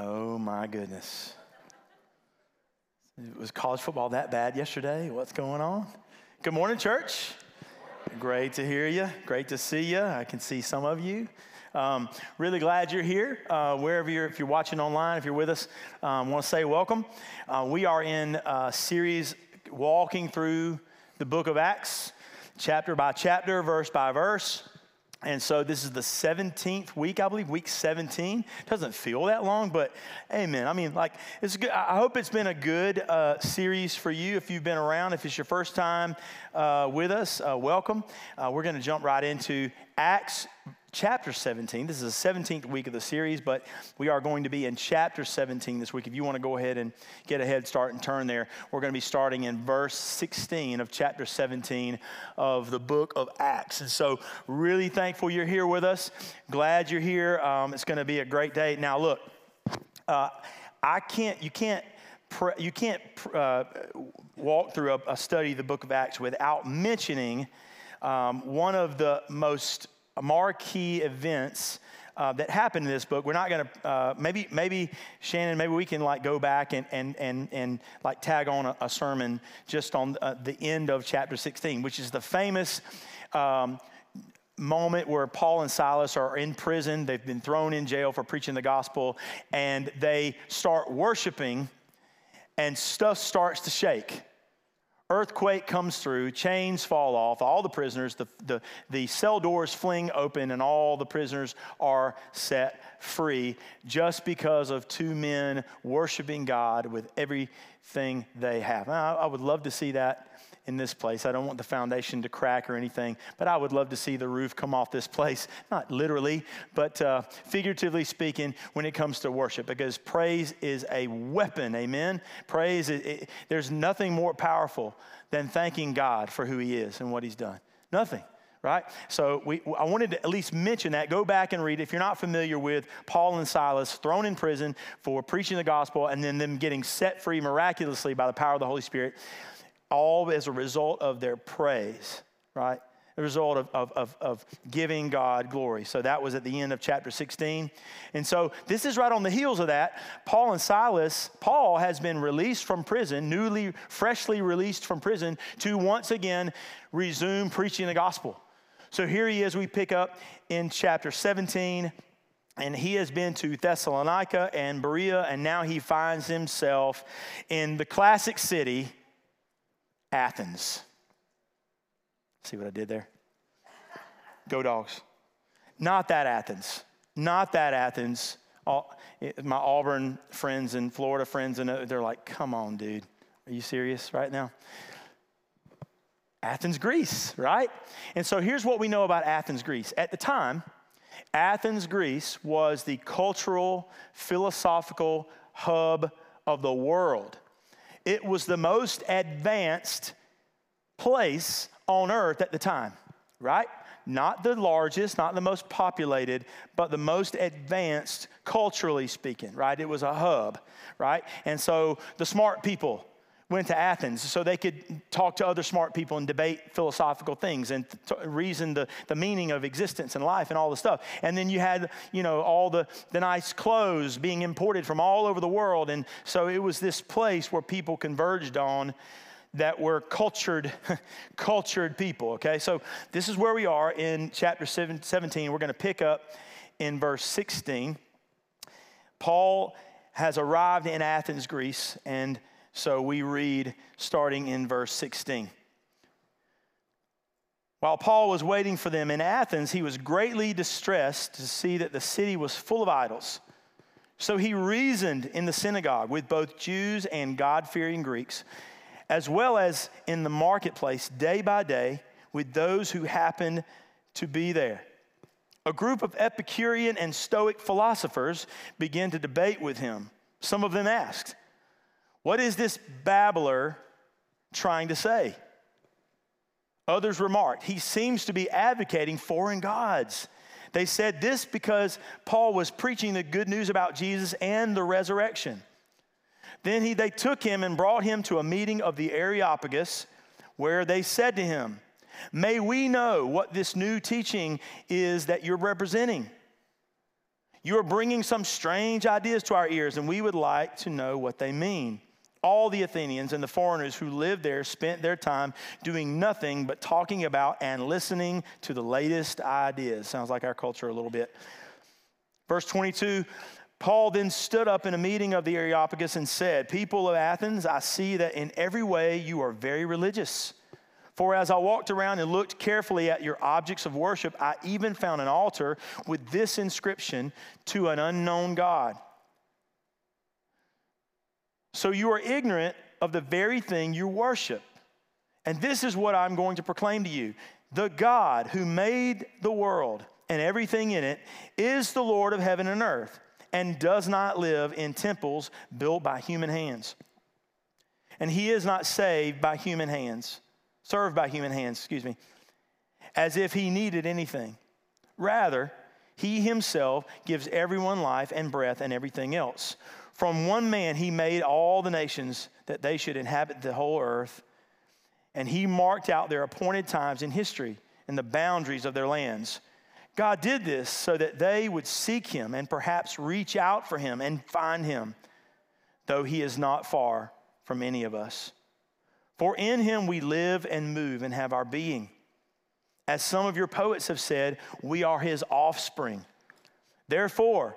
Oh my goodness. Was college football that bad yesterday? What's going on? Good morning, church. Great to hear you. Great to see you. I can see some of you. Um, really glad you're here. Uh, wherever you're, if you're watching online, if you're with us, I um, want to say welcome. Uh, we are in a series walking through the book of Acts, chapter by chapter, verse by verse. And so this is the 17th week, I believe, week 17. Doesn't feel that long, but amen. I mean, like, it's good. I hope it's been a good uh, series for you. If you've been around, if it's your first time uh, with us, uh, welcome. Uh, we're going to jump right into Acts chapter 17. This is the 17th week of the series, but we are going to be in chapter 17 this week. If you want to go ahead and get a head start and turn there, we're going to be starting in verse 16 of chapter 17 of the book of Acts. And so, really thankful you're here with us. Glad you're here. Um, it's going to be a great day. Now, look, uh, I can't, you can't. You can't uh, walk through a, a, study of the book of Acts without mentioning um, one of the most marquee events uh, that happened in this book. We're not going to, uh, maybe, maybe Shannon, maybe we can like go back and, and, and, and like tag on a, a sermon just on uh, the end of chapter 16, which is the famous um, moment where Paul and Silas are in prison. They've been thrown in jail for preaching the gospel, and they start worshiping, and stuff starts to shake earthquake comes through, chains fall off, all the prisoners, the, the, the cell doors fling open, and all the prisoners are set free just because of two men worshiping God with everything they have. I, I would love to see that in this place. I don't want the foundation to crack or anything, but I would love to see the roof come off this place, not literally, but uh, figuratively speaking, when it comes to worship, because praise is a weapon, amen? Praise, it, it, there's nothing more powerful than thanking God for who He is and what He's done. Nothing right? So we, I wanted to at least mention that. Go back and read. If you're not familiar with Paul and Silas thrown in prison for preaching the gospel and then them getting set free miraculously by the power of the Holy Spirit, all as a result of their praise, right? The result of, of, of, of, giving God glory. So that was at the end of chapter 16. And so this is right on the heels of that. Paul and Silas, Paul has been released from prison, newly, freshly released from prison, to once again resume preaching the gospel. So here he is, we pick up in chapter 17, and he has been to Thessalonica and Berea, and now he finds himself in the classic city Athens. See what I did there? Go dogs. Not that Athens. Not that Athens. All, my Auburn friends and Florida friends, and uh, they're like, come on, dude. Are you serious right now? Athens, Greece, right? And so here's what we know about Athens, Greece. At the time, Athens, Greece was the cultural, philosophical hub of the world. It was the most advanced place on earth at the time, right? Not the largest, not the most populated, but the most advanced culturally speaking, right? It was a hub, right? And so the smart people went to Athens so they could talk to other smart people and debate philosophical things and reason the, the meaning of existence and life and all the stuff. And then you had, you know, all the, the nice clothes being imported from all over the world. And so it was this place where people converged on that were cultured, cultured people. Okay, so this is where we are in chapter 17. We're going to pick up in verse 16. Paul has arrived in Athens, Greece, and so we read starting in verse 16. While Paul was waiting for them in Athens, he was greatly distressed to see that the city was full of idols. So he reasoned in the synagogue with both Jews and God fearing Greeks, as well as in the marketplace day by day with those who happened to be there. A group of Epicurean and Stoic philosophers began to debate with him. Some of them asked, what is this babbler trying to say? Others remarked, he seems to be advocating foreign gods. They said this because Paul was preaching the good news about Jesus and the resurrection. Then he, they took him and brought him to a meeting of the Areopagus, where they said to him, May we know what this new teaching is that you're representing? You are bringing some strange ideas to our ears, and we would like to know what they mean. All the Athenians and the foreigners who lived there spent their time doing nothing but talking about and listening to the latest ideas. Sounds like our culture a little bit. Verse 22 Paul then stood up in a meeting of the Areopagus and said, People of Athens, I see that in every way you are very religious. For as I walked around and looked carefully at your objects of worship, I even found an altar with this inscription to an unknown God. So you are ignorant of the very thing you worship. And this is what I'm going to proclaim to you the God who made the world and everything in it is the Lord of heaven and earth and does not live in temples built by human hands. And he is not saved by human hands, served by human hands, excuse me, as if he needed anything. Rather, he himself gives everyone life and breath and everything else. From one man, he made all the nations that they should inhabit the whole earth. And he marked out their appointed times in history and the boundaries of their lands God did this so that they would seek him and perhaps reach out for him and find him, though he is not far from any of us. For in him we live and move and have our being. As some of your poets have said, we are his offspring. Therefore,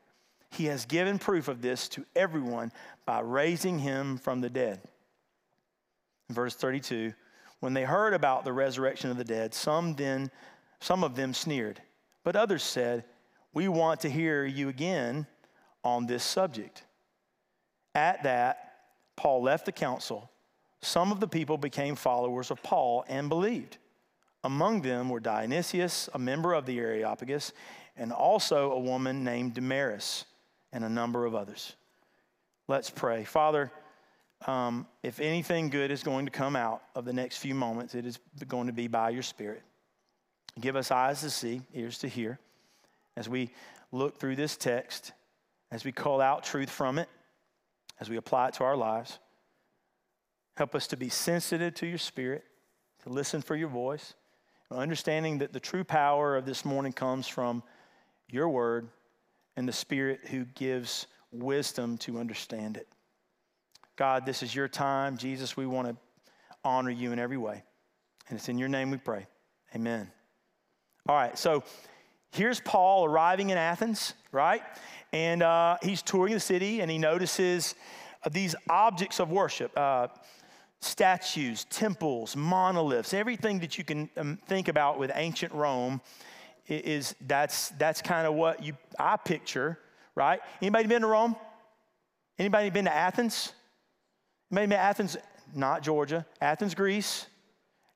He has given proof of this to everyone by raising him from the dead. Verse 32 When they heard about the resurrection of the dead, some, then, some of them sneered, but others said, we want to hear you again on this subject. At that, Paul left the council. Some of the people became followers of Paul and believed. Among them were Dionysius, a member of the Areopagus, and also a woman named Damaris, and a number of others. Let's pray. Father, um, if anything good is going to come out of the next few moments, it is going to be by your Spirit. Give us eyes to see, ears to hear as we look through this text, as we call out truth from it, as we apply it to our lives. Help us to be sensitive to your spirit, to listen for your voice, understanding that the true power of this morning comes from your word and the spirit who gives wisdom to understand it. God, this is your time. Jesus, we want to honor you in every way. And it's in your name we pray. Amen. All right, so here's Paul arriving in Athens, right? And uh, he's touring the city and he notices these objects of worship uh, statues, temples, monoliths, everything that you can um, think about with ancient Rome is that's that's kind of what you I picture, right? Anybody been to Rome? Anybody been to Athens? Anybody been to Athens? Not Georgia. Athens, Greece.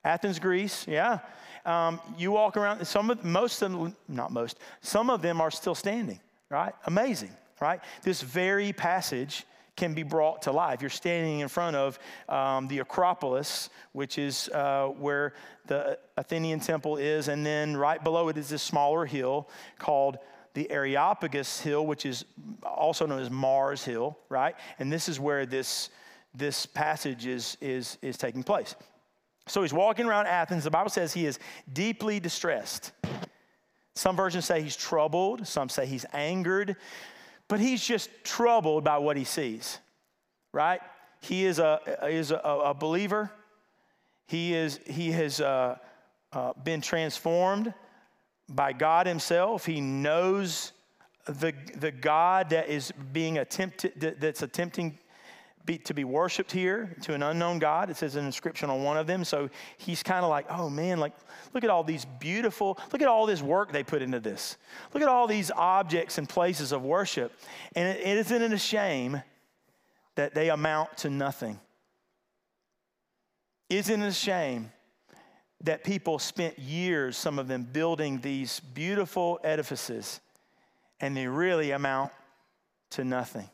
Athens, Greece. Yeah. Um, you walk around, some of, most of them, not most, some of them are still standing, right? Amazing, right? This very passage can be brought to life. You're standing in front of um, the Acropolis, which is uh, where the Athenian temple is, and then right below it is this smaller hill called the Areopagus Hill, which is also known as Mars Hill, right? And this is where this, this passage is, is, is taking place. So he's walking around Athens. The Bible says he is deeply distressed. Some versions say he's troubled, some say he's angered, but he's just troubled by what he sees, right? He is a, is a, a believer. He, is, he has uh, uh, been transformed by God Himself. He knows the, the God that is being attempted, that's attempting be, to be worshiped here to an unknown God. It says an inscription on one of them. So he's kind of like, oh man, like, look at all these beautiful, look at all this work they put into this. Look at all these objects and places of worship. And it, isn't a shame that they amount to nothing? Isn't it a shame that people spent years, some of them, building these beautiful edifices and they really amount to nothing?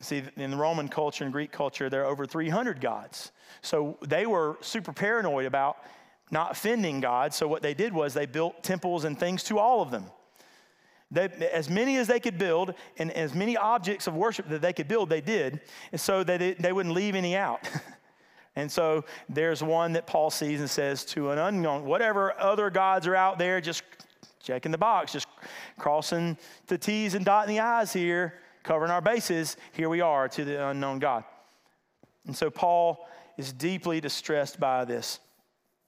See, in the Roman culture and Greek culture, there are over 300 gods. So they were super paranoid about not offending God. So what they did was they built temples and things to all of them. They, as many as they could build and as many objects of worship that they could build, they did, and so they, they wouldn't leave any out. and so there's one that Paul sees and says to an unknown, whatever other gods are out there, just checking the box, just crossing the T's and dotting the I's here, covering our bases. Here we are to the unknown God. And so Paul is deeply distressed by this.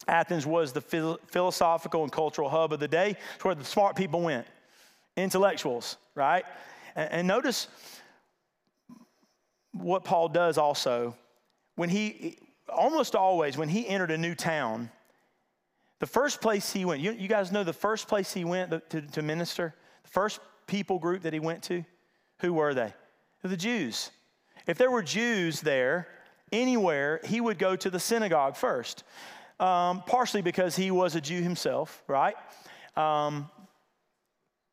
Athens was the philosophical and cultural hub of the day. It's where the smart people went intellectuals, right? And, and notice what Paul does also. When he, almost always, when he entered a new town, the first place he went, you, you guys know the first place he went to, to minister? The first people group that he went to? Who were they? The Jews. If there were Jews there, anywhere, he would go to the synagogue first. Um, partially because he was a Jew himself, right? Um,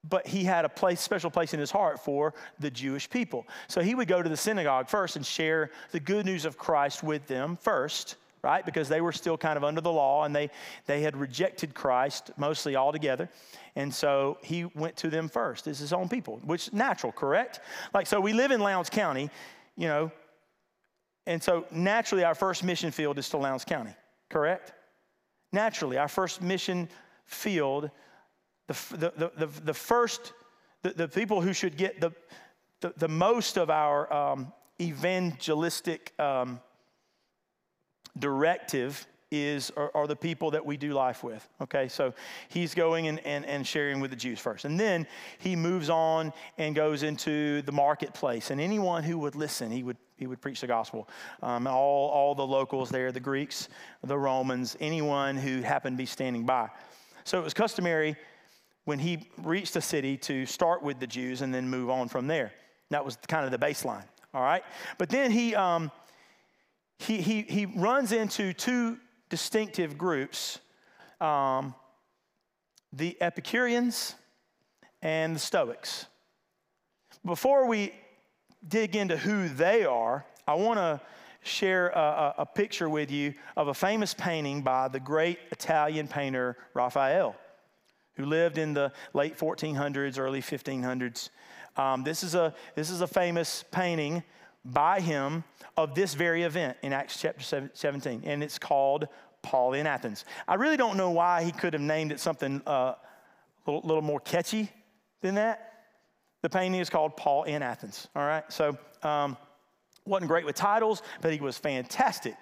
but he had a place, special place in his heart for the Jewish people. So he would go to the synagogue first and share the good news of Christ with them first, right? Because they were still kind of under the law and they, they had rejected Christ mostly altogether. And so he went to them first as his own people, which is natural, correct? Like, so we live in Lowndes County, you know, and so naturally our first mission field is to Lowndes County, correct? Naturally, our first mission field the, the, the, the first, the, the people who should get the, the, the most of our um, evangelistic um, directive is are, are, the people that we do life with okay? So he's going and, and, and sharing with the jews first. And then he moves on and goes into the marketplace. And anyone who would listen he would he would preach the gospel. Um, all, all the locals there the greeks the romans anyone who happened to be standing by. So it was customary when he reached the city to start with the Jews and then move on from there. That was kind of the baseline, all right? But then he, um, he, he, he runs into two distinctive groups um, the Epicureans and the Stoics. Before we dig into who they are, I want to share a, a, picture with you of a famous painting by the great Italian painter Raphael who lived in the late 1400s, early 1500s. Um, this, is a, this is a famous painting by him of this very event in Acts chapter 17, and it's called Paul in Athens. I really don't know why he could have named it something uh, a little, little, more catchy than that. The painting is called Paul in Athens, all right? So, um, wasn't great with titles, but he was fantastic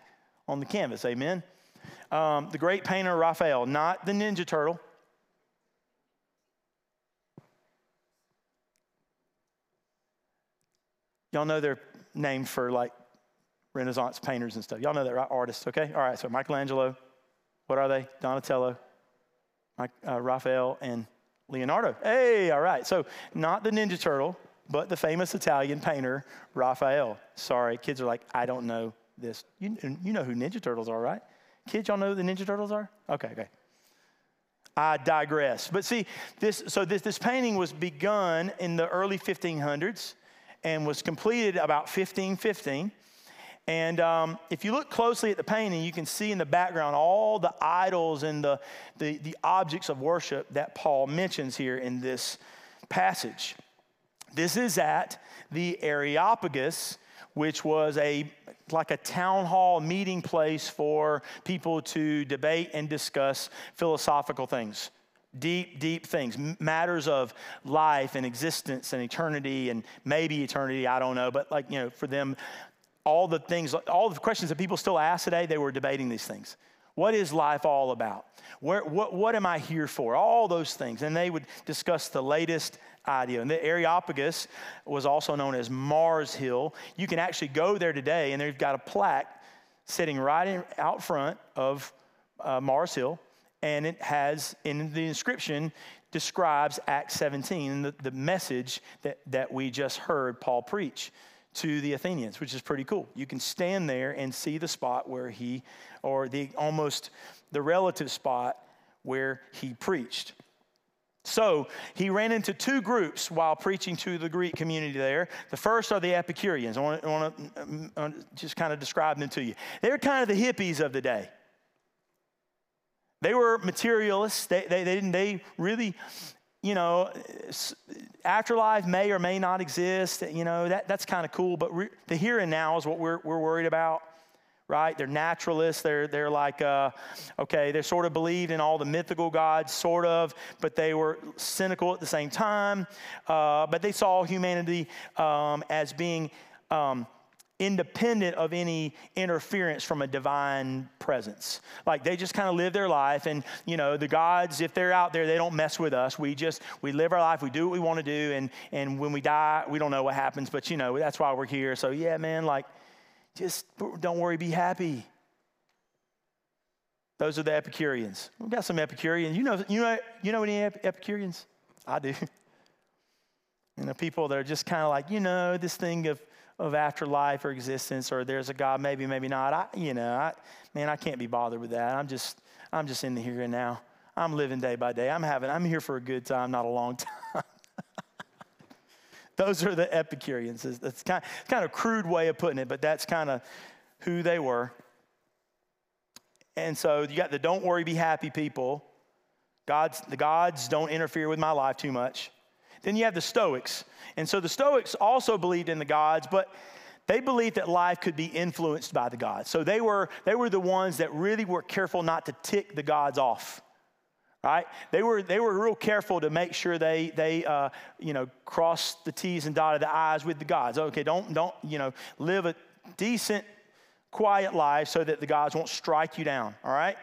on the canvas, amen? Um, the great painter Raphael, not the Ninja Turtle, Y'all know they're named for like Renaissance painters and stuff. Y'all know that, right? Artists, okay? All right, so Michelangelo, what are they? Donatello, uh, Raphael, and Leonardo. Hey, all right. So not the Ninja Turtle, but the famous Italian painter, Raphael. Sorry, kids are like, I don't know this. You, you know who Ninja Turtles are, right? Kids, y'all know who the Ninja Turtles are? Okay, okay. I digress. But see, this so this, this painting was begun in the early 1500s and was completed about 1515. And um, if you look closely at the painting, you can see in the background all the idols and the, the, the objects of worship that Paul mentions here in this passage. This is at the Areopagus, which was a like a town hall meeting place for people to debate and discuss philosophical things deep, deep things, matters of life and existence and eternity and maybe eternity, I don't know. But like, you know, for them, all the things, all the questions that people still ask today, they were debating these things. What is life all about? Where, what, what am I here for? All those things. And they would discuss the latest idea. And the Areopagus was also known as Mars Hill. You can actually go there today, and they've got a plaque sitting right in, out front of uh, Mars Hill and it has in the inscription describes Acts 17, the, the message that, that we just heard Paul preach to the Athenians, which is pretty cool. You can stand there and see the spot where he, or the almost the relative spot where he preached. So he ran into two groups while preaching to the Greek community there. The first are the Epicureans. I want to, um, just kind of describe them to you. They're kind of the hippies of the day. They were materialists. They, they, they, didn't, they really, you know, afterlife may or may not exist. You know, that, that's kind of cool. But re- the here and now is what we're, we're worried about right? They're naturalists. They're, they're like, uh, okay, they sort of believed in all the mythical gods, sort of, but they were cynical at the same time. Uh, but they saw humanity um, as being um, independent of any interference from a divine presence. Like they just kind of live their life, and you know, the gods, if they're out there, they don't mess with us. We just we live our life, we do what we want to do, and and when we die, we don't know what happens, but you know, that's why we're here. So yeah, man, like just don't worry, be happy. Those are the Epicureans. We've got some Epicureans. You know, you know, you know any Epicureans? I do. You know, people that are just kind of like, you know, this thing of, of afterlife or existence, or there's a God, maybe, maybe not. I, you know, I, man, I can't be bothered with that. I'm just, I'm just in the here and now. I'm living day by day. I'm having, I'm here for a good time, not a long time. Those are the Epicureans. It's kind, kind of crude way of putting it, but that's kind of who they were. And so you got the don't worry, be happy people. God's, the gods don't interfere with my life too much. Then you have the Stoics. And so the Stoics also believed in the gods, but they believed that life could be influenced by the gods. So they were, they were the ones that really were careful not to tick the gods off right? They were, they were real careful to make sure they, they uh, you know, crossed the T's and dotted the I's with the gods. Okay, don't, don't, you know, live a decent, quiet life so that the gods won't strike you down, all right?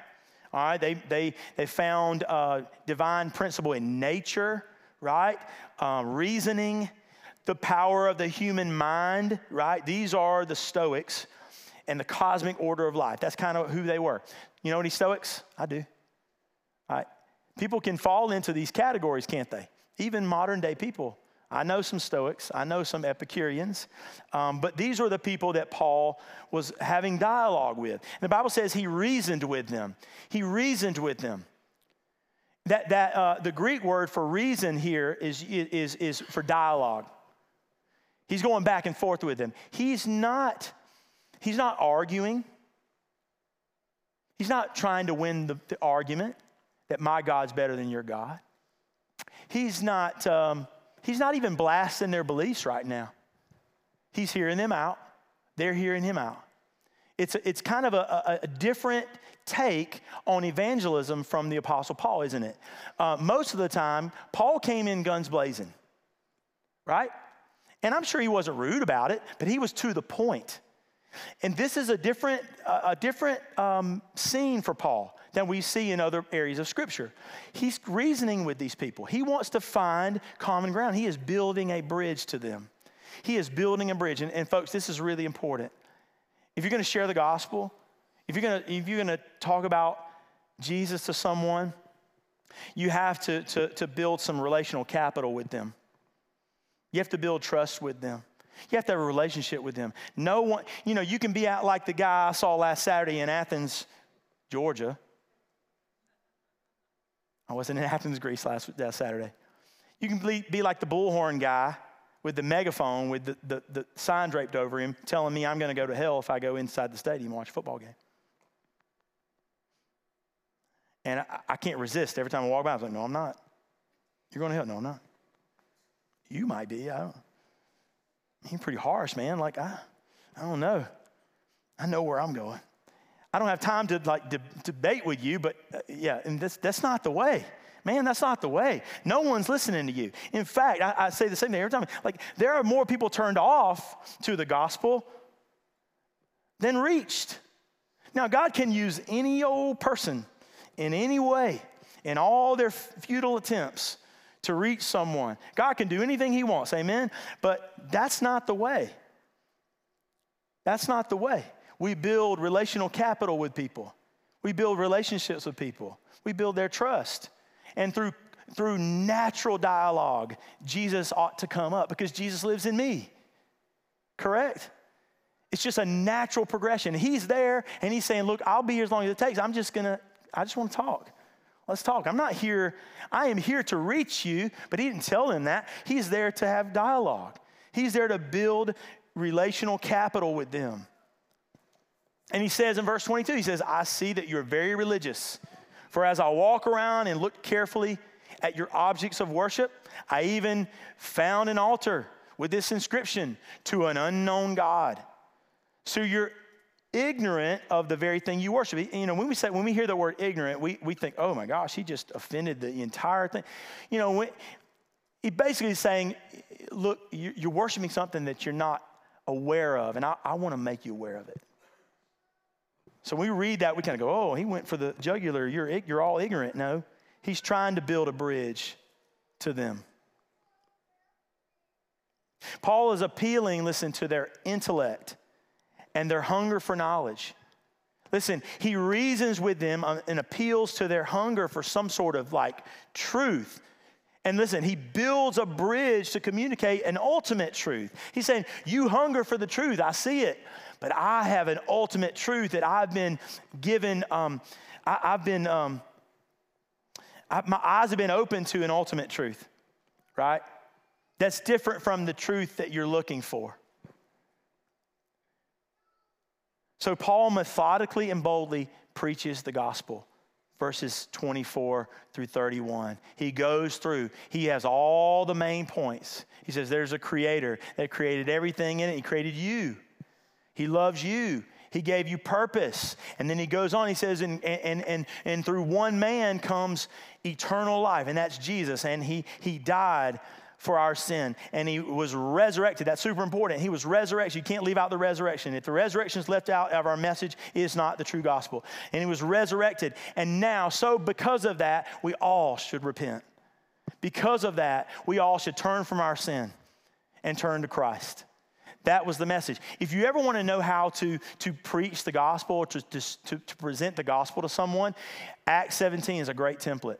All right, they, they, they found uh, divine principle in nature, right? Um, reasoning, the power of the human mind, right? These are the Stoics and the cosmic order of life. That's kind of who they were. You know any Stoics? I do. Right. People can fall into these categories, can't they? Even modern day people. I know some Stoics, I know some Epicureans, um, but these are the people that Paul was having dialogue with. And the Bible says he reasoned with them. He reasoned with them. That, that uh, the Greek word for reason here is, is, is for dialogue. He's going back and forth with them. He's not, he's not arguing. He's not trying to win the, the argument that my God's better than your God. He's not, um, he's not even blasting their beliefs right now. He's hearing them out. They're hearing him out. It's, it's kind of a, a, different take on evangelism from the Apostle Paul, isn't it? Uh, most of the time, Paul came in guns blazing, right? And I'm sure he wasn't rude about it, but he was to the point. And this is a different, a different um, scene for Paul than we see in other areas of Scripture. He's reasoning with these people. He wants to find common ground. He is building a bridge to them. He is building a bridge. And, and folks, this is really important. If you're going to share the gospel, if you're going to, if you're going to talk about Jesus to someone, you have to, to, to build some relational capital with them. You have to build trust with them. You have to have a relationship with them. No one, you know, you can be out like the guy I saw last Saturday in Athens, Georgia. I wasn't in Athens, Greece last, last Saturday. You can be, be like the bullhorn guy with the megaphone with the, the, the sign draped over him telling me I'm going to go to hell if I go inside the stadium and watch a football game. And I, I can't resist. Every time I walk by, I was like, no, I'm not. You're going to hell? No, I'm not. You might be. I don't. You're pretty harsh, man. Like, I, I don't know. I know where I'm going. I don't have time to like de- debate with you, but uh, yeah, and this, that's not the way. Man, that's not the way. No one's listening to you. In fact, I, I say the same thing every time. Like, there are more people turned off to the gospel than reached. Now, God can use any old person in any way in all their futile attempts to reach someone. God can do anything He wants, amen? But that's not the way. That's not the way. We build relational capital with people. We build relationships with people. We build their trust. And through, through natural dialogue, Jesus ought to come up because Jesus lives in me. Correct? It's just a natural progression. He's there and he's saying, Look, I'll be here as long as it takes. I'm just gonna, I just wanna talk. Let's talk. I'm not here, I am here to reach you, but he didn't tell them that. He's there to have dialogue, he's there to build relational capital with them. And he says in verse 22, he says, I see that you're very religious. For as I walk around and look carefully at your objects of worship, I even found an altar with this inscription to an unknown God. So you're ignorant of the very thing you worship. You know, when we say when we hear the word ignorant, we, we think, oh my gosh, he just offended the entire thing. You know, when, he basically is saying, look, you're worshiping something that you're not aware of, and I, I want to make you aware of it. So we read that, we kind of go, oh, he went for the jugular. You're, you're all ignorant. No, he's trying to build a bridge to them. Paul is appealing, listen, to their intellect and their hunger for knowledge. Listen, he reasons with them and appeals to their hunger for some sort of like truth. And listen, he builds a bridge to communicate an ultimate truth. He's saying, You hunger for the truth, I see it, but I have an ultimate truth that I've been given, um, I, have been, um, I, my eyes have been open to an ultimate truth, right? That's different from the truth that you're looking for. So Paul methodically and boldly preaches the gospel. Verses 24 through 31. He goes through, he has all the main points. He says, There's a creator that created everything in it. He created you, He loves you. He gave you purpose. And then he goes on, he says, and, and, and, and through one man comes eternal life, and that's Jesus. And he, he died for our sin. And he was resurrected. That's super important. He was resurrected. You can't leave out the resurrection. If the resurrection is left out of our message, it's not the true gospel. And he was resurrected. And now, so because of that, we all should repent. Because of that, we all should turn from our sin and turn to Christ. That was the message. If you ever want to know how to, to preach the gospel or to, to, to present the gospel to someone, Acts 17 is a great template.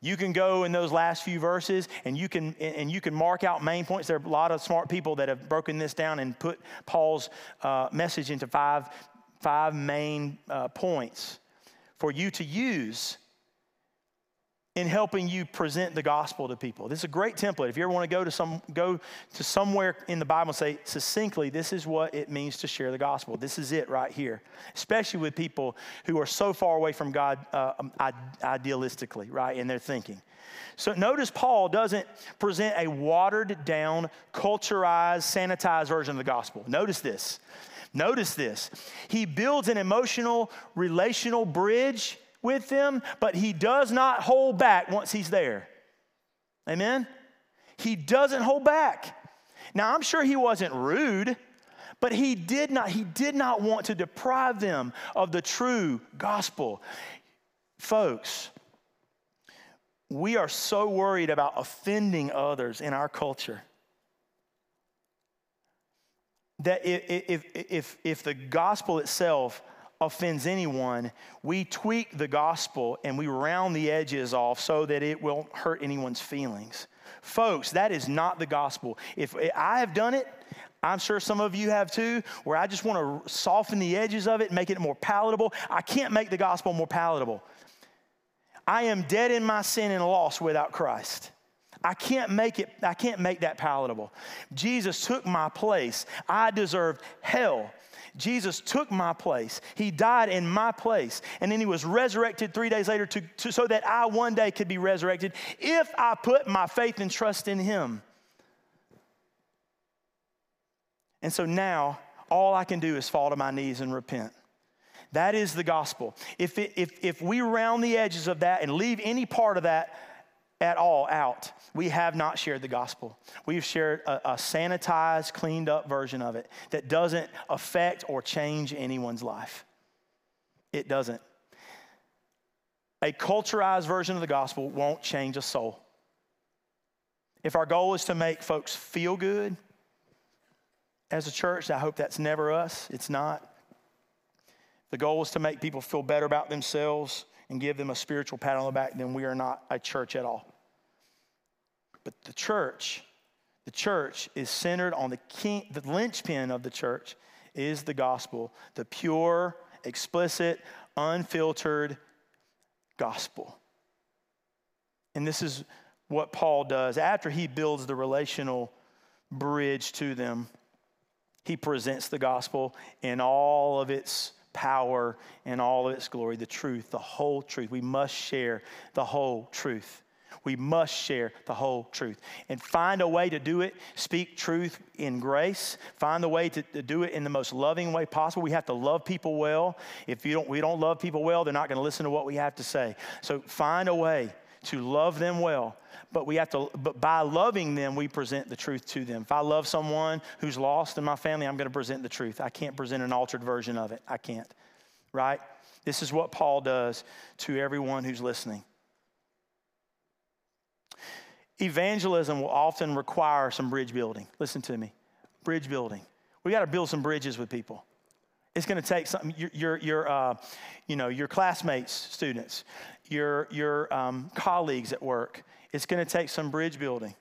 You can go in those last few verses and you can and you can mark out main points. There are a lot of smart people that have broken this down and put Paul's uh, message into five five main uh, points for you to use in helping you present the gospel to people. This is a great template. If you ever want to go to some go to somewhere in the Bible and say succinctly, this is what it means to share the gospel. This is it right here. Especially with people who are so far away from God uh, um, idealistically, right, in their thinking. So notice Paul doesn't present a watered down, culturized, sanitized version of the gospel. Notice this. Notice this. He builds an emotional, relational bridge with them, but he does not hold back once he's there. Amen? He doesn't hold back. Now, I'm sure he wasn't rude, but he did not he did not want to deprive them of the true gospel. Folks, we are so worried about offending others in our culture that if, if, if, if the gospel itself offends anyone, we tweak the gospel and we round the edges off so that it won't hurt anyone's feelings. Folks, that is not the gospel. If I have done it, I'm sure some of you have too, where I just want to soften the edges of it, make it more palatable. I can't make the gospel more palatable. I am dead in my sin and lost without Christ. I can't make it, I can't make that palatable. Jesus took my place. I deserved hell. Jesus took my place. He died in my place. And then he was resurrected three days later to, to, so that I one day could be resurrected if I put my faith and trust in him. And so now, all I can do is fall to my knees and repent. That is the gospel. If, it, if, if we round the edges of that and leave any part of that at all out. We have not shared the gospel. We've shared a, a, sanitized, cleaned up version of it that doesn't affect or change anyone's life. It doesn't. A culturized version of the gospel won't change a soul. If our goal is to make folks feel good as a church, I hope that's never us. It's not. The goal is to make people feel better about themselves and give them a spiritual pat on the back, then we are not a church at all. But the church, the church is centered on the king, the linchpin of the church is the gospel, the pure, explicit, unfiltered gospel. And this is what Paul does. After he builds the relational bridge to them, he presents the gospel in all of its power and all of its glory, the truth, the whole truth. We must share the whole truth. We must share the whole truth and find a way to do it. Speak truth in grace. Find the way to, to, do it in the most loving way possible. We have to love people well. If you don't, we don't love people well, they're not going to listen to what we have to say. So find a way to love them well. But we have to, but by loving them, we present the truth to them. If I love someone who's lost in my family, I'm going to present the truth. I can't present an altered version of it. I can't, right? This is what Paul does to everyone who's listening. Evangelism will often require some bridge building. Listen to me bridge building. We got to build some bridges with people. It's going to take some, your, your, your uh, you know, your classmates, students, your, your um, colleagues at work. It's going to take some bridge building.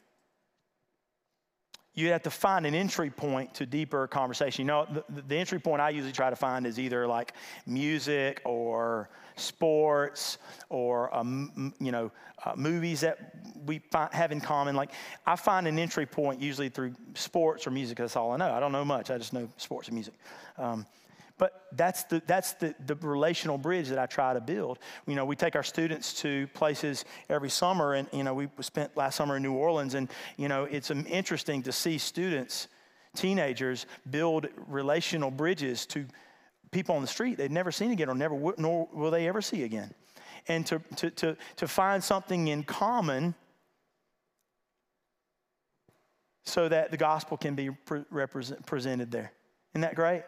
You have to find an entry point to deeper conversation. You know, the, the entry point I usually try to find is either like music or sports or um, you know uh, movies that we find, have in common. Like I find an entry point usually through sports or music. That's all I know. I don't know much. I just know sports and music. Um, but that's the, that's the, the relational bridge that I try to build. You know, we take our students to places every summer, and, you know, we spent last summer in New Orleans, and, you know, it's interesting to see students, teenagers, build relational bridges to people on the street they've never seen again or never nor will they ever see again. And to, to, to, to find something in common so that the gospel can be pre- represent, presented there. Isn't that great?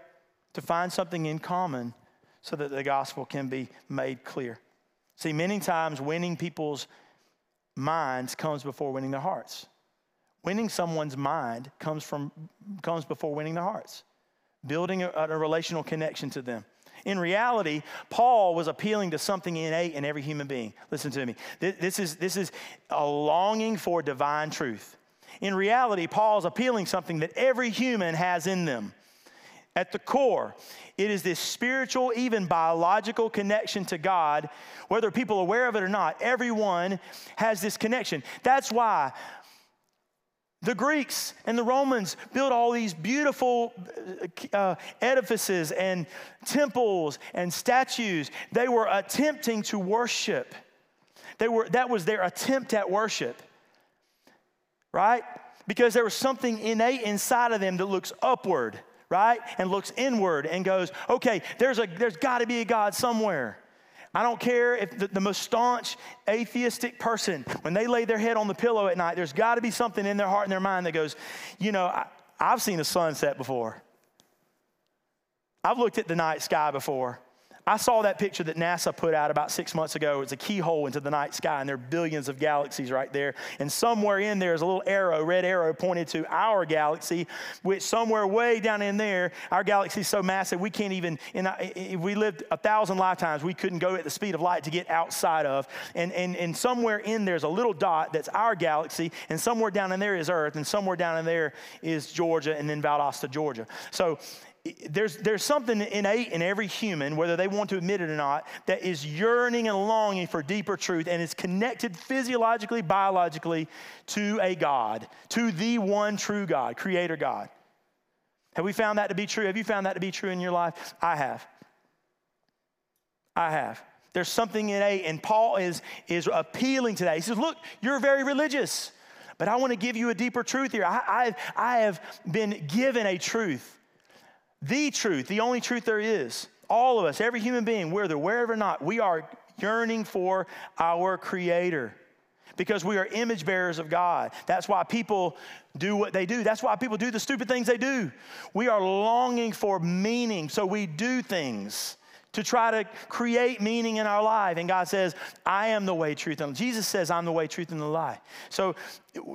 To find something in common so that the gospel can be made clear. See, many times winning people's minds comes before winning their hearts. Winning someone's mind comes, from, comes before winning their hearts building a, a relational connection to them. In reality, Paul was appealing to something innate in every human being. Listen to me. This is, this is a longing for divine truth. In reality, Paul's appealing something that every human has in them. At the core, it is this spiritual, even biological connection to God. Whether people are aware of it or not, everyone has this connection. That's why the Greeks and the Romans built all these beautiful uh, edifices and temples and statues. They were attempting to worship. They were, that was their attempt at worship, right? Because there was something innate inside of them that looks upward, right? And looks inward and goes, okay, there's, a, there's got to be a God somewhere. I don't care if the, the, most staunch atheistic person, when they lay their head on the pillow at night, there's got to be something in their heart and their mind that goes, you know, I, I've seen a sunset before. I've looked at the night sky before. I saw that picture that NASA put out about six months ago. It's a keyhole into the night sky, and there are billions of galaxies right there. And somewhere in there is a little arrow, red arrow, pointed to our galaxy, which somewhere way down in there, our galaxy is so massive we can't even, if we lived a thousand lifetimes, we couldn't go at the speed of light to get outside of. And, and, and somewhere in there is a little dot that's our galaxy, and somewhere down in there is Earth, and somewhere down in there is Georgia, and then Valdosta, Georgia. So there's, there's something innate in every human, whether they want to admit it or not, that is yearning and longing for deeper truth and is connected physiologically, biologically to a God, to the one true God, Creator God. Have we found that to be true? Have you found that to be true in your life? I have. I have. There's something innate, and Paul is, is appealing to that. He says, Look, you're very religious, but I want to give you a deeper truth here. I, I've, I have been given a truth the truth, the only truth there is. All of us, every human being, whether wherever or not, we are yearning for our Creator because we are image bearers of God. That's why people do what they do. That's why people do the stupid things they do. We are longing for meaning, so we do things to try to create meaning in our life. And God says, I am the way, truth, and life Jesus says, I'm the way, truth, and the lie. So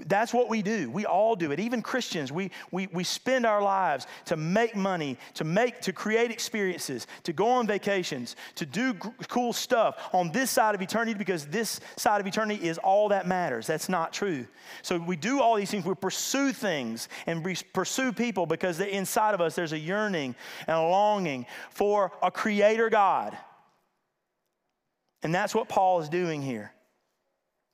that's what we do. We all do it. Even Christians, we, we, we spend our lives to make money, to make, to create experiences, to go on vacations, to do g- cool stuff on this side of eternity because this side of eternity is all that matters. That's not true. So we do all these things. We pursue things and we pursue people because inside of us there's a yearning and a longing for a creator God. And that's what Paul is doing here.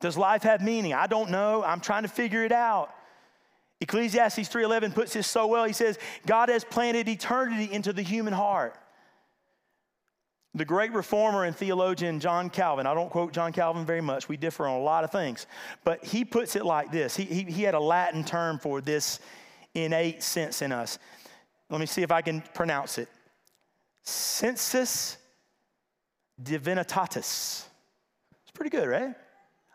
Does life have meaning? I don't know. I'm trying to figure it out. Ecclesiastes 3:11 puts this so well. He says, "God has planted eternity into the human heart." The great reformer and theologian John Calvin, I don't quote John Calvin very much, we differ on a lot of things, but he puts it like this. He, he, he had a Latin term for this innate sense in us. Let me see if I can pronounce it sensus divinitatis. It's pretty good, right?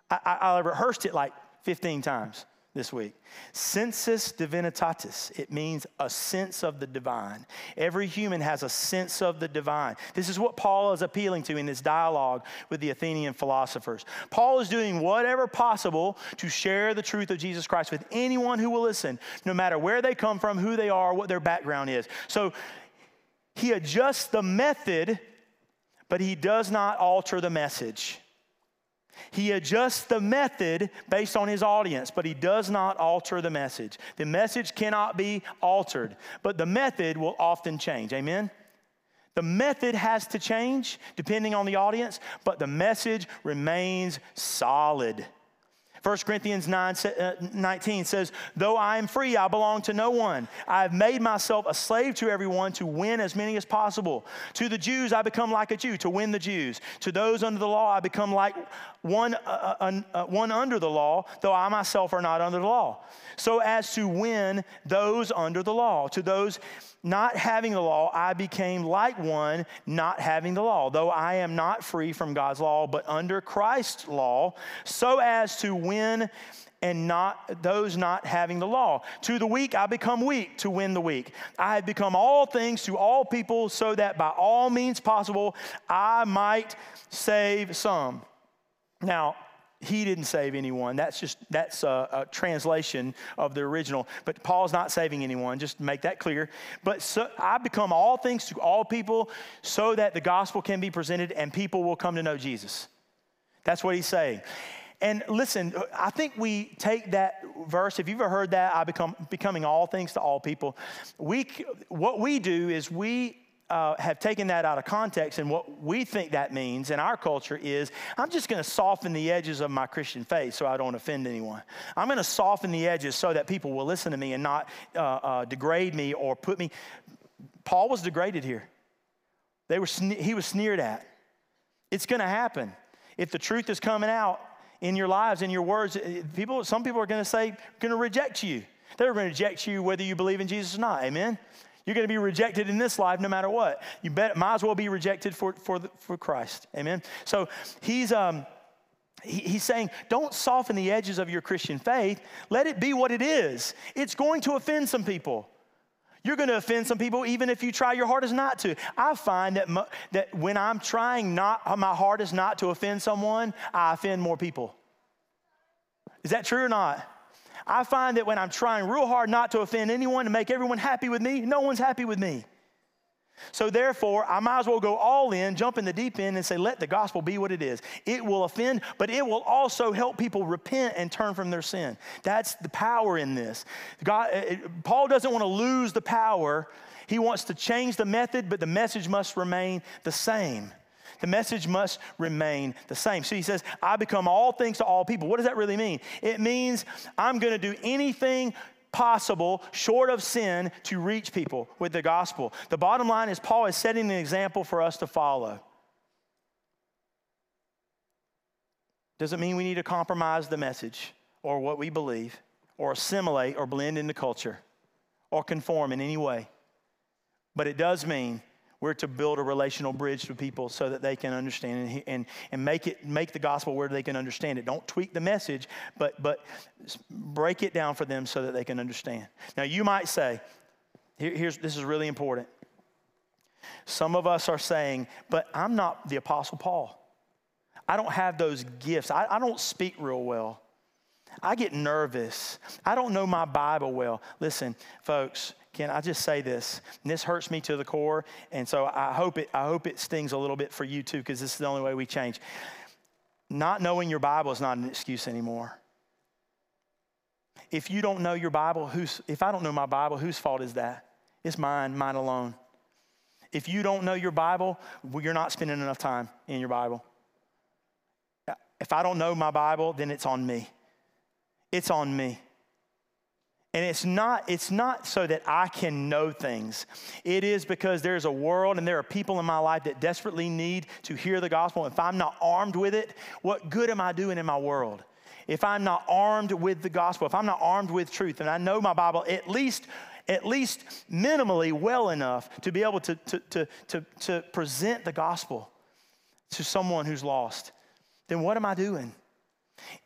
I, I, I rehearsed it like 15 times this week. Sensus divinitatis. It means a sense of the divine. Every human has a sense of the divine. This is what Paul is appealing to in this dialogue with the Athenian philosophers. Paul is doing whatever possible to share the truth of Jesus Christ with anyone who will listen, no matter where they come from, who they are, what their background is. So he adjusts the method, but he does not alter the message. He adjusts the method based on his audience, but he does not alter the message. The message cannot be altered, but the method will often change. Amen? The method has to change depending on the audience, but the message remains solid. 1 Corinthians 9, uh, 19 says, Though I am free, I belong to no one. I have made myself a slave to everyone to win as many as possible. To the Jews, I become like a Jew to win the Jews. To those under the law, I become like one, uh, uh, uh one under the law, though I myself are not under the law. So as to win those under the law. To those not having the law, I became like one not having the law, though I am not free from God's law, but under Christ's law, so as to win and not those not having the law. To the weak I become weak to win the weak. I have become all things to all people so that by all means possible I might save some. Now, he didn't save anyone. That's just that's a, a, translation of the original. But Paul's not saving anyone. Just make that clear. But so, I become all things to all people, so that the gospel can be presented and people will come to know Jesus. That's what he's saying. And listen, I think we take that verse. If you've ever heard that, I become becoming all things to all people. We what we do is we uh, have taken that out of context, and what we think that means in our culture is I'm just going to soften the edges of my Christian faith so I don't offend anyone. I'm going to soften the edges so that people will listen to me and not uh, uh, degrade me or put me. Paul was degraded here. They were, he was sneered at. It's going to happen. If the truth is coming out in your lives, in your words, eh, people, some people are going to say, going to reject you. They're going to reject you whether you believe in Jesus or not. Amen? You're going to be rejected in this life no matter what. You bet, might as well be rejected for, for, the, for Christ. Amen? So he's, um, he, he's saying, don't soften the edges of your Christian faith. Let it be what it is. It's going to offend some people. You're going to offend some people even if you try your hardest not to. I find that, that when I'm trying not, my hardest not to offend someone, I offend more people. Is that true or not? I find that when I'm trying real hard not to offend anyone to make everyone happy with me, no one's happy with me. So therefore, I might as well go all in, jump in the deep end, and say, let the gospel be what it is. It will offend, but it will also help people repent and turn from their sin. That's the power in this. God, uh, uh, Paul doesn't want to lose the power. He wants to change the method, but the message must remain the same. The message must remain the same. So he says, I become all things to all people. What does that really mean? It means I'm going to do anything possible short of sin to reach people with the gospel. The bottom line is, Paul is setting an example for us to follow. Doesn't mean we need to compromise the message or what we believe or assimilate or blend into culture or conform in any way. But it does mean we're to build a relational bridge to people so that they can understand and, and, and make, it, make the gospel where they can understand it. Don't tweak the message, but, but break it down for them so that they can understand. Now, you might say, here, here's, this is really important. Some of us are saying, but I'm not the Apostle Paul. I don't have those gifts. I, I don't speak real well. I get nervous. I don't know my Bible well. Listen, folks, can I just say this? And this hurts me to the core, and so I hope it, I hope it stings a little bit for you too, because this is the only way we change. Not knowing your Bible is not an excuse anymore. If you don't know your Bible, who's, if I don't know my Bible, whose fault is that? It's mine, mine alone. If you don't know your Bible, well, you're not spending enough time in your Bible. if I don't know my Bible, then it's on me. It's on me. And it's not, it's not so that I can know things. It is because there's a world and there are people in my life that desperately need to hear the gospel. If I'm not armed with it, what good am I doing in my world? If I'm not armed with the gospel, if I'm not armed with truth, and I know my Bible at least, at least minimally well enough to be able to, to, to, to, to present the gospel to someone who's lost, then what am I doing?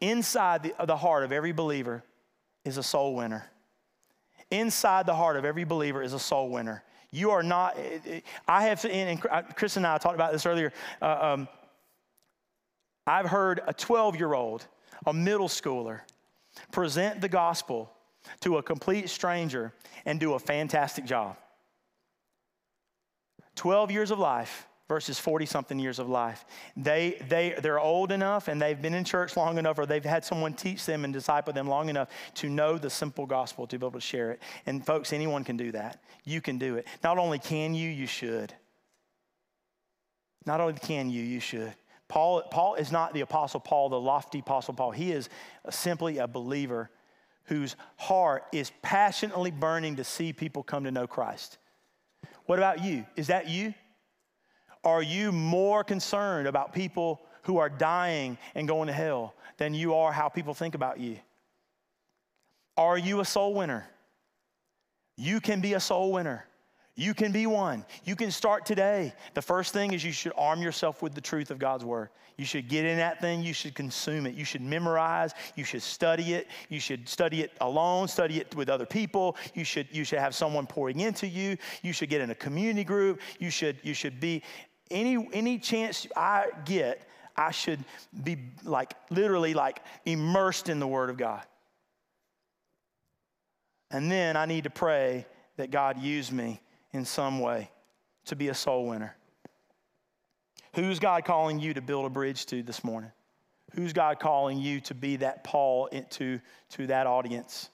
Inside the, the heart of every believer is a soul winner. Inside the heart of every believer is a soul winner. You are not, I have, and Chris and I talked about this earlier. Uh, um, I've heard a 12 year old, a middle schooler, present the gospel to a complete stranger and do a fantastic job. 12 years of life versus 40 something years of life. They, they, they're old enough and they've been in church long enough or they've had someone teach them and disciple them long enough to know the simple gospel to be able to share it. And folks, anyone can do that. You can do it. Not only can you, you should. Not only can you, you should. Paul, Paul is not the apostle Paul, the lofty apostle Paul. He is simply a believer whose heart is passionately burning to see people come to know Christ. What about you? Is that you? Are you more concerned about people who are dying and going to hell than you are how people think about you? Are you a soul winner? You can be a soul winner. You can be one. You can start today. The first thing is you should arm yourself with the truth of God's word. You should get in that thing. You should consume it. You should memorize. You should study it. You should study it alone, study it with other people. You should, you should have someone pouring into you. You should get in a community group. You should, you should be any, any chance I get, I should be like literally like immersed in the Word of God. And then I need to pray that God use me in some way to be a soul winner. Who's God calling you to build a bridge to this morning? Who's God calling you to be that Paul into to that audience?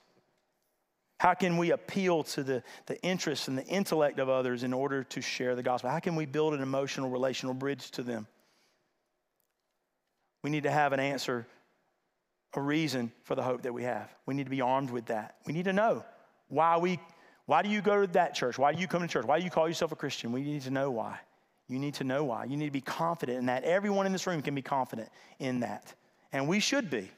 How can we appeal to the, the interests and the intellect of others in order to share the gospel? How can we build an emotional, relational bridge to them? We need to have an answer, a reason for the hope that we have. We need to be armed with that. We need to know why we why do you go to that church? Why do you come to church? Why do you call yourself a Christian? We need to know why. You need to know why. You need to be confident in that. Everyone in this room can be confident in that. And we should be.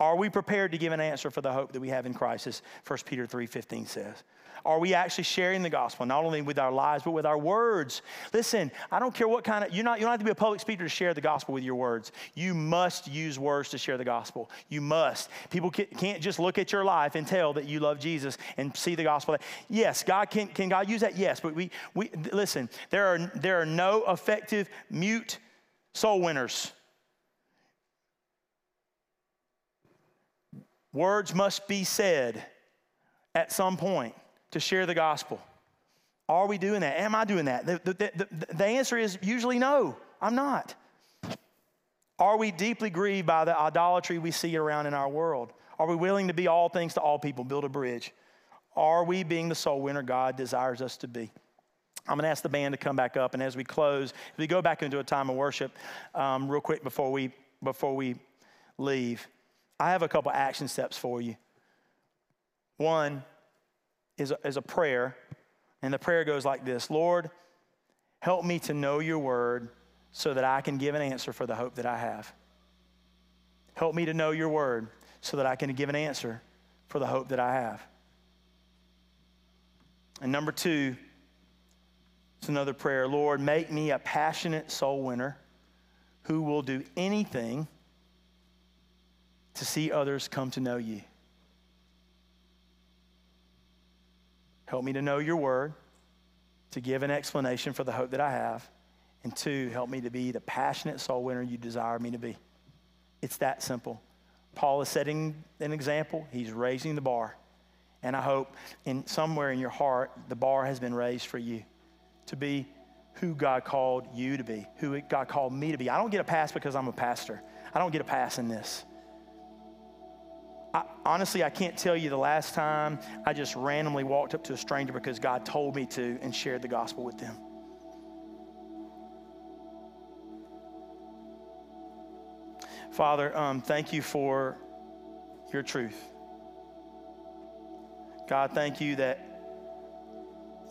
Are we prepared to give an answer for the hope that we have in Christ, as 1 Peter 3.15 says? Are we actually sharing the gospel, not only with our lives, but with our words? Listen, I don't care what kind of, you're not, you don't have to be a public speaker to share the gospel with your words. You must use words to share the gospel. You must. People can't just look at your life and tell that you love Jesus and see the gospel. Yes, God can, can God use that? Yes, but we, we listen, there are, there are no effective mute soul winners. Words must be said at some point to share the gospel. Are we doing that? Am I doing that? The, the, the, the, answer is usually no, I'm not. Are we deeply grieved by the idolatry we see around in our world? Are we willing to be all things to all people, build a bridge? Are we being the soul winner God desires us to be? I'm going to ask the band to come back up, and as we close, if we go back into a time of worship, um, real quick before we before we leave. I have a couple action steps for you. One is a, is a prayer, and the prayer goes like this Lord, help me to know your word so that I can give an answer for the hope that I have. Help me to know your word so that I can give an answer for the hope that I have. And number two, it's another prayer Lord, make me a passionate soul winner who will do anything to see others come to know you. Help me to know your word, to give an explanation for the hope that I have, and two, help me to be the passionate soul winner you desire me to be. It's that simple. Paul is setting an example, he's raising the bar. And I hope in somewhere in your heart, the bar has been raised for you to be who God called you to be, who God called me to be. I don't get a pass because I'm a pastor. I don't get a pass in this. I, honestly, I can't tell you the last time I just randomly walked up to a stranger because God told me to and shared the gospel with them. Father, um, thank you for your truth. God, thank you that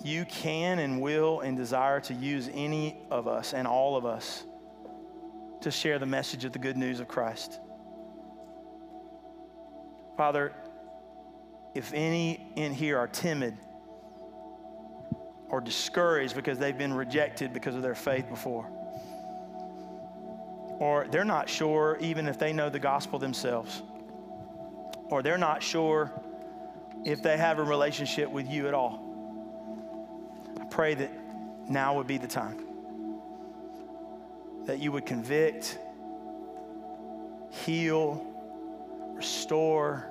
you can and will and desire to use any of us and all of us to share the message of the good news of Christ. Father, if any in here are timid or discouraged because they've been rejected because of their faith before, or they're not sure even if they know the gospel themselves, or they're not sure if they have a relationship with you at all. I pray that now would be the time that you would convict, heal, restore,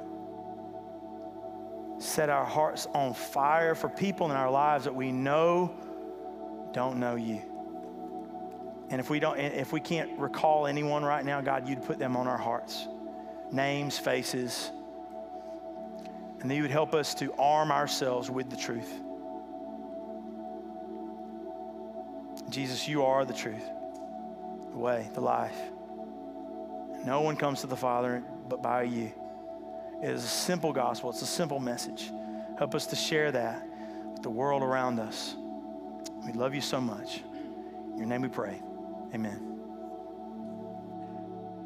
set our hearts on fire for people in our lives that we know don't know you. And if we don't if we can't recall anyone right now, God, you'd put them on our hearts. Names, faces. And you would help us to arm ourselves with the truth. Jesus, you are the truth, the way, the life. No one comes to the Father but by you. It is a simple gospel, it's a simple message. Help us to share that with the world around us. We love you so much. In your name we pray. Amen.